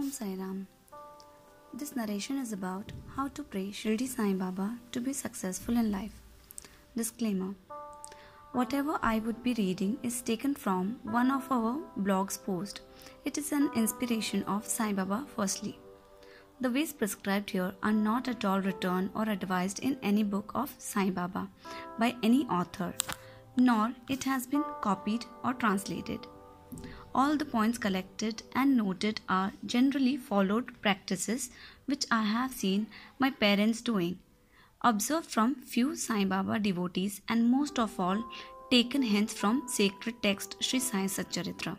Om Sai Ram. This narration is about how to pray Shirdi Sai Baba to be successful in life. Disclaimer Whatever I would be reading is taken from one of our blog's post. It is an inspiration of Sai Baba firstly. The ways prescribed here are not at all written or advised in any book of Sai Baba by any author, nor it has been copied or translated. All the points collected and noted are generally followed practices which I have seen my parents doing, observed from few Sai Baba devotees, and most of all taken hence from sacred text Sri Sai Satcharitra.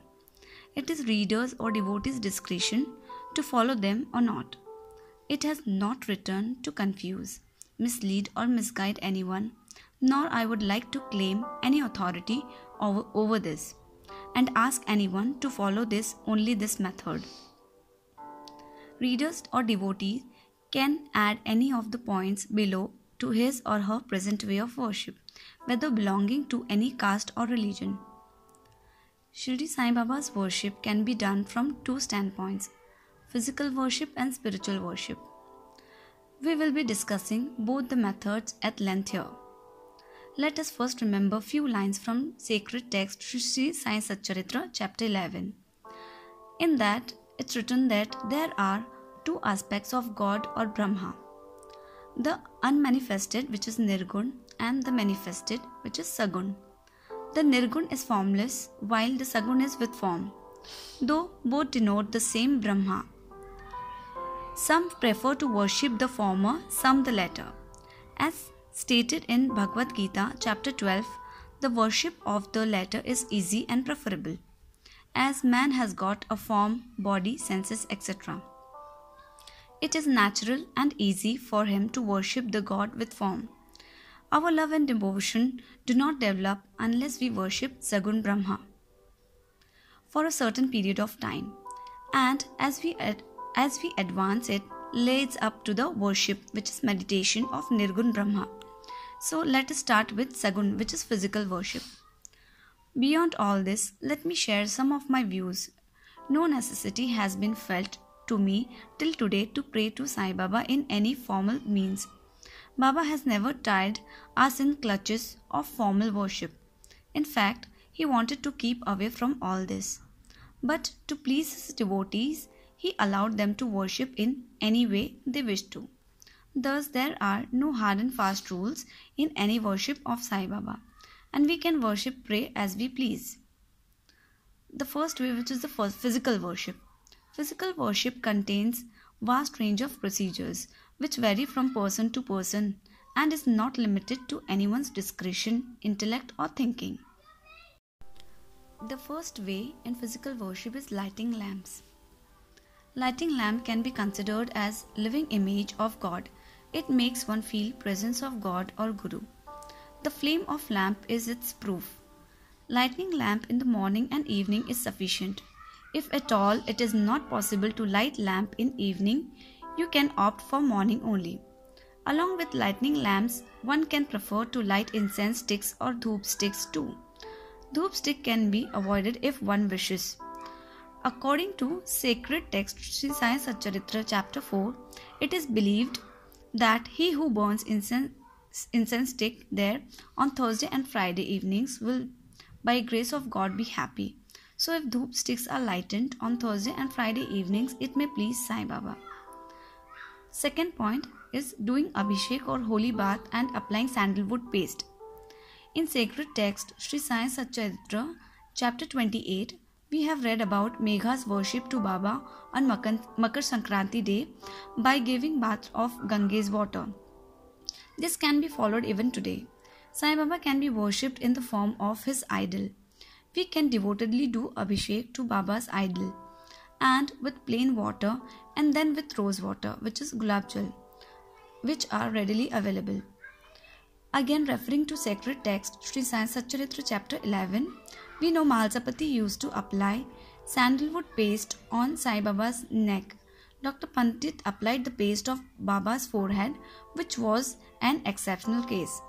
It is readers' or devotees' discretion to follow them or not. It has not written to confuse, mislead, or misguide anyone, nor I would like to claim any authority over, over this and ask anyone to follow this only this method. Readers or devotees can add any of the points below to his or her present way of worship, whether belonging to any caste or religion. Shirdi Sai Baba's worship can be done from two standpoints physical worship and spiritual worship. We will be discussing both the methods at length here. Let us first remember few lines from sacred text Sri Sai Satcharitra chapter 11. In that it's written that there are two aspects of God or Brahma. The unmanifested which is Nirgun and the manifested which is Sagun. The Nirgun is formless while the Sagun is with form. Though both denote the same Brahma, some prefer to worship the former, some the latter. As stated in Bhagavad Gita, chapter 12, the worship of the latter is easy and preferable, as man has got a form, body, senses, etc. It is natural and easy for him to worship the God with form. Our love and devotion do not develop unless we worship Sagun Brahma for a certain period of time, and as we ad- as we advance it leads up to the worship which is meditation of Nirgun Brahma. So let us start with Sagun which is physical worship. Beyond all this, let me share some of my views. No necessity has been felt to me till today to pray to Sai Baba in any formal means. Baba has never tied us in clutches of formal worship. In fact, he wanted to keep away from all this. But to please his devotees, he allowed them to worship in any way they wished to. Thus, there are no hard and fast rules in any worship of Sai Baba, and we can worship, pray as we please. The first way, which is the first physical worship. Physical worship contains vast range of procedures which vary from person to person and is not limited to anyone's discretion, intellect, or thinking. The first way in physical worship is lighting lamps. Lighting lamp can be considered as living image of God. It makes one feel presence of God or Guru. The flame of lamp is its proof. Lighting lamp in the morning and evening is sufficient. If at all it is not possible to light lamp in evening, you can opt for morning only. Along with lighting lamps, one can prefer to light incense sticks or dhoop sticks too. Dhoop stick can be avoided if one wishes. According to sacred text Sri Sai Satcharitra chapter 4, it is believed that he who burns incense, incense stick there on Thursday and Friday evenings will by grace of God be happy. So if dhoop sticks are lightened on Thursday and Friday evenings, it may please Sai Baba. Second point is doing abhishek or holy bath and applying sandalwood paste. In sacred text Sri Sai Satcharitra chapter 28, we have read about Megha's worship to Baba on Makar, Sankranti day by giving bath of Ganges water. This can be followed even today. Sai Baba can be worshipped in the form of his idol. We can devotedly do abhishek to Baba's idol and with plain water and then with rose water which is gulab jal which are readily available. Again referring to sacred text Sri Sai Satcharitra chapter 11 we know Mahalsapati used to apply sandalwood paste on Sai Baba's neck. Dr. Pandit applied the paste of Baba's forehead, which was an exceptional case.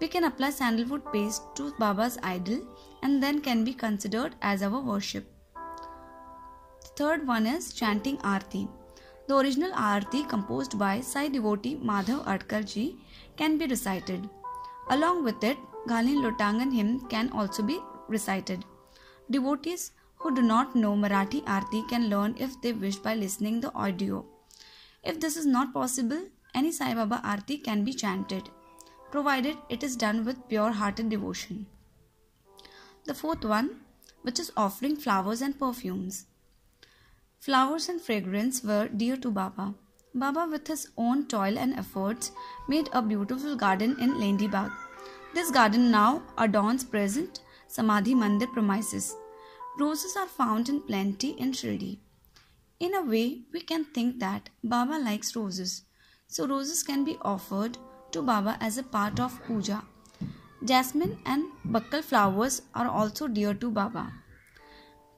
We can apply sandalwood paste to Baba's idol and then can be considered as our worship. The Third one is chanting Aarti. The original Aarti composed by Sai devotee Madhav Adkar can be recited. Along with it, Ghalin Lotangan hymn can also be recited. Devotees who do not know Marathi Aarti can learn if they wish by listening the audio. If this is not possible, any Sai Baba Aarti can be chanted, provided it is done with pure hearted devotion. The fourth one, which is offering flowers and perfumes. Flowers and fragrance were dear to Baba. Baba, with his own toil and efforts, made a beautiful garden in Lendi Bagh. This garden now adorns present Samadhi Mandir premises. Roses are found in plenty in Shirdi. In a way, we can think that Baba likes roses, so roses can be offered to Baba as a part of puja. Jasmine and bakul flowers are also dear to Baba.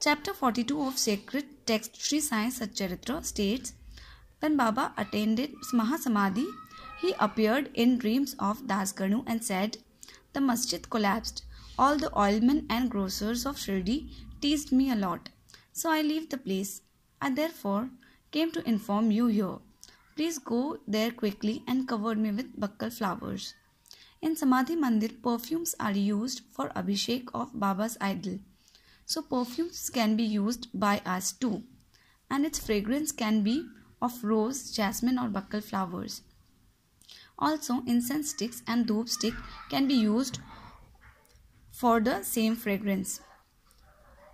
Chapter 42 of sacred text Sri Sai Satcharitra states When Baba attended Mahasamadhi, he appeared in dreams of Das Ganu and said, The masjid collapsed. All the oilmen and grocers of Shirdi teased me a lot, so I leave the place. I therefore came to inform you here. Please go there quickly and cover me with bakul flowers. In Samadhi Mandir, perfumes are used for Abhishek of Baba's idol. So perfumes can be used by us too. And its fragrance can be of rose, jasmine or bakul flowers. Also, incense sticks and dhoop stick can be used for the same fragrance.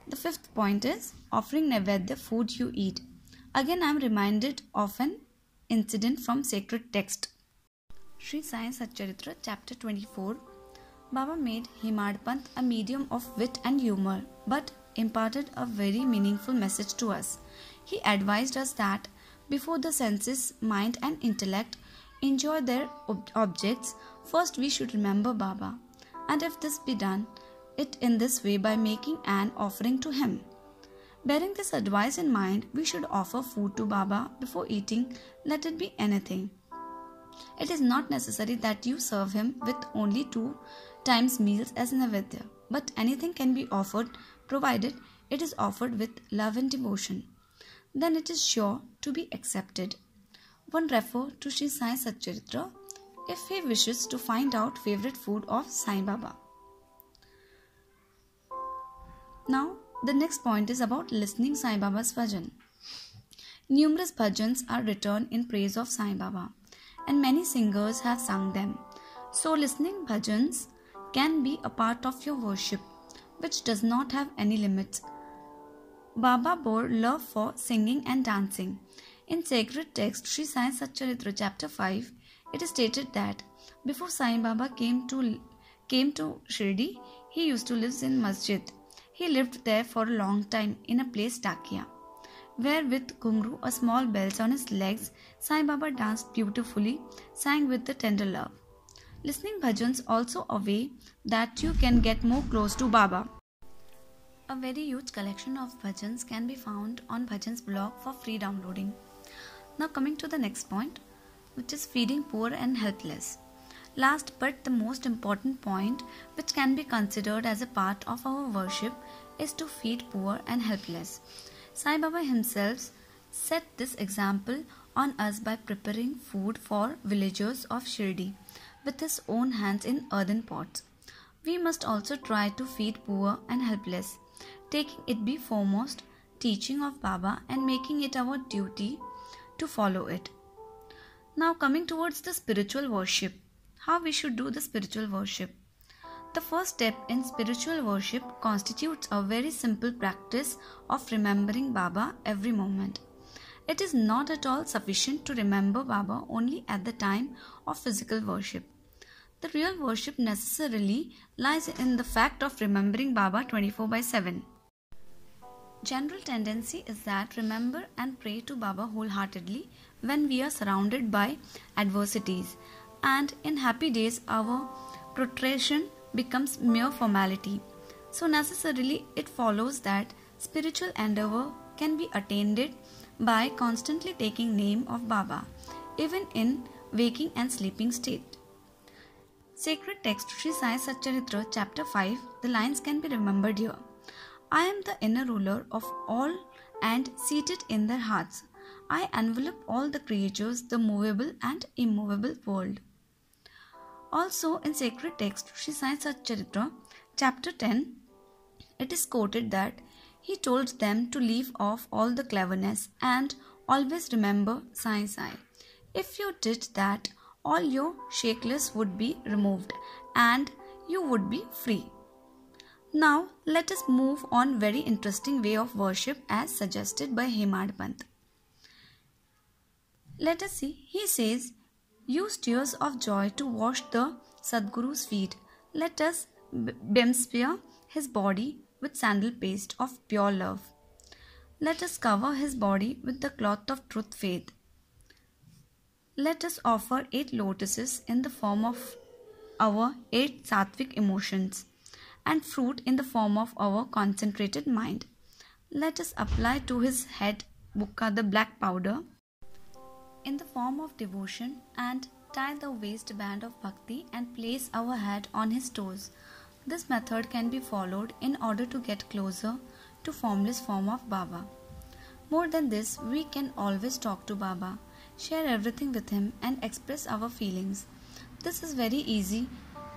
The fifth point is offering Naivedya food you eat. Again, I am reminded of an incident from sacred text. Sri Sai Satcharitra, chapter 24. Baba made Hemad Pant a medium of wit and humor, but imparted a very meaningful message to us. He advised us that before the senses, mind, and intellect enjoy their ob- objects, first we should remember Baba. And if this be done, it in this way by making an offering to him. Bearing this advice in mind, we should offer food to Baba before eating, let it be anything. It is not necessary that you serve him with only two times meals as Naivedya, but anything can be offered provided it is offered with love and devotion. Then it is sure to be accepted. One refer to Sri Sai Satcharitra if he wishes to find out favorite food of Sai Baba. Now, the next point is about listening Sai Baba's bhajan. Numerous bhajans are written in praise of Sai Baba, and many singers have sung them. So, listening bhajans can be a part of your worship, which does not have any limits. Baba bore love for singing and dancing. In sacred text Sri Sai Satcharitra chapter 5, it is stated that before Sai Baba came to came to Shirdi, he used to live in masjid he lived there for a long time in a place Takia, where with Ghungru a small bells on his legs, Sai Baba danced beautifully, sang with the tender love. Listening bhajans also a way that you can get more close to Baba. A very huge collection of bhajans can be found on Bhajans blog for free downloading. Now coming to the next point, which is feeding poor and helpless. Last but the most important point, which can be considered as a part of our worship, is to feed poor and helpless. Sai Baba himself set this example on us by preparing food for villagers of Shirdi with his own hands in earthen pots. We must also try to feed poor and helpless, taking it be foremost teaching of Baba and making it our duty to follow it. Now, coming towards the spiritual worship how we should do the spiritual worship. The first step in spiritual worship constitutes a very simple practice of remembering Baba every moment. It is not at all sufficient to remember Baba only at the time of physical worship. The real worship necessarily lies in the fact of remembering Baba 24 by 7. General tendency is that remember and pray to Baba wholeheartedly when we are surrounded by adversities and in happy days our protration becomes mere formality. So necessarily it follows that spiritual endeavor can be attained by constantly taking name of Baba, even in waking and sleeping state. Sacred text Sri Sai Satcharitra chapter 5 the lines can be remembered here. I am the inner ruler of all and seated in their hearts. I envelop all the creatures, the movable and immovable world. Also, in sacred text, Sri Sai Satcharitra, chapter 10, it is quoted that he told them to leave off all the cleverness and always remember Sai Sai. If you did that, all your shackles would be removed and you would be free. Now let us move on very interesting way of worship as suggested by Hemad. Let us see. He says, use tears of joy to wash the Sadguru's feet. Let us bemsphere his body with sandal paste of pure love. Let us cover his body with the cloth of truth faith. Let us offer eight lotuses in the form of our eight sattvic emotions and fruit in the form of our concentrated mind. Let us apply to his head bukka the black powder in the form of devotion and tie the waistband of bhakti and place our head on his toes. This method can be followed in order to get closer to formless form of Baba. More than this, we can always talk to Baba, share everything with him and express our feelings. This is very easy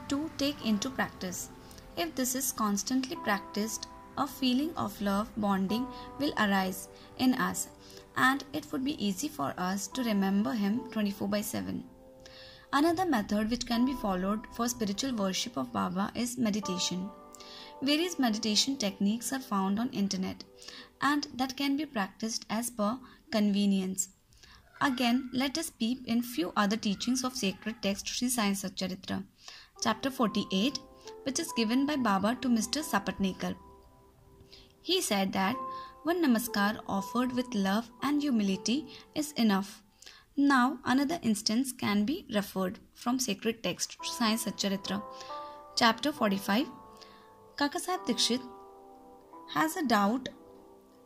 to take into practice. If this is constantly practiced, a feeling of love bonding will arise in us and it would be easy for us to remember him 24 by 7. Another method which can be followed for spiritual worship of Baba is meditation. Various meditation techniques are found on internet and that can be practiced as per convenience. Again, let us peep in few other teachings of sacred text Sri Sai Satcharitra, chapter 48, which is given by Baba to Mr. Sapatnekar. He said that one namaskar offered with love and humility is enough. Now, another instance can be referred from sacred text Sai Satcharitra, chapter 45. Kakasaheb Dikshit has a doubt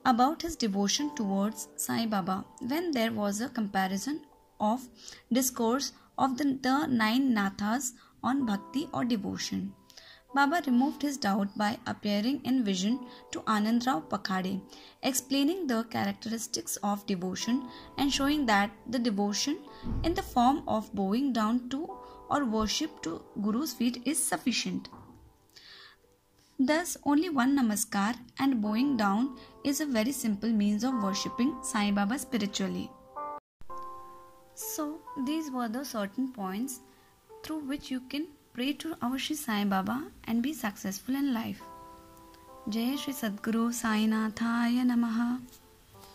about his devotion towards Sai Baba when there was a comparison of discourse of the, the nine nathas on bhakti or devotion. Baba removed his doubt by appearing in vision to Anandrao Pakhade, explaining the characteristics of devotion and showing that the devotion in the form of bowing down to or worship to Guru's feet is sufficient. Thus, only one namaskar and bowing down is a very simple means of worshipping Sai Baba spiritually. So, these were the certain points through which you can pray to our Shri Sai Baba and be successful in life जय श्री सद्गुरु साईनाथाय नमः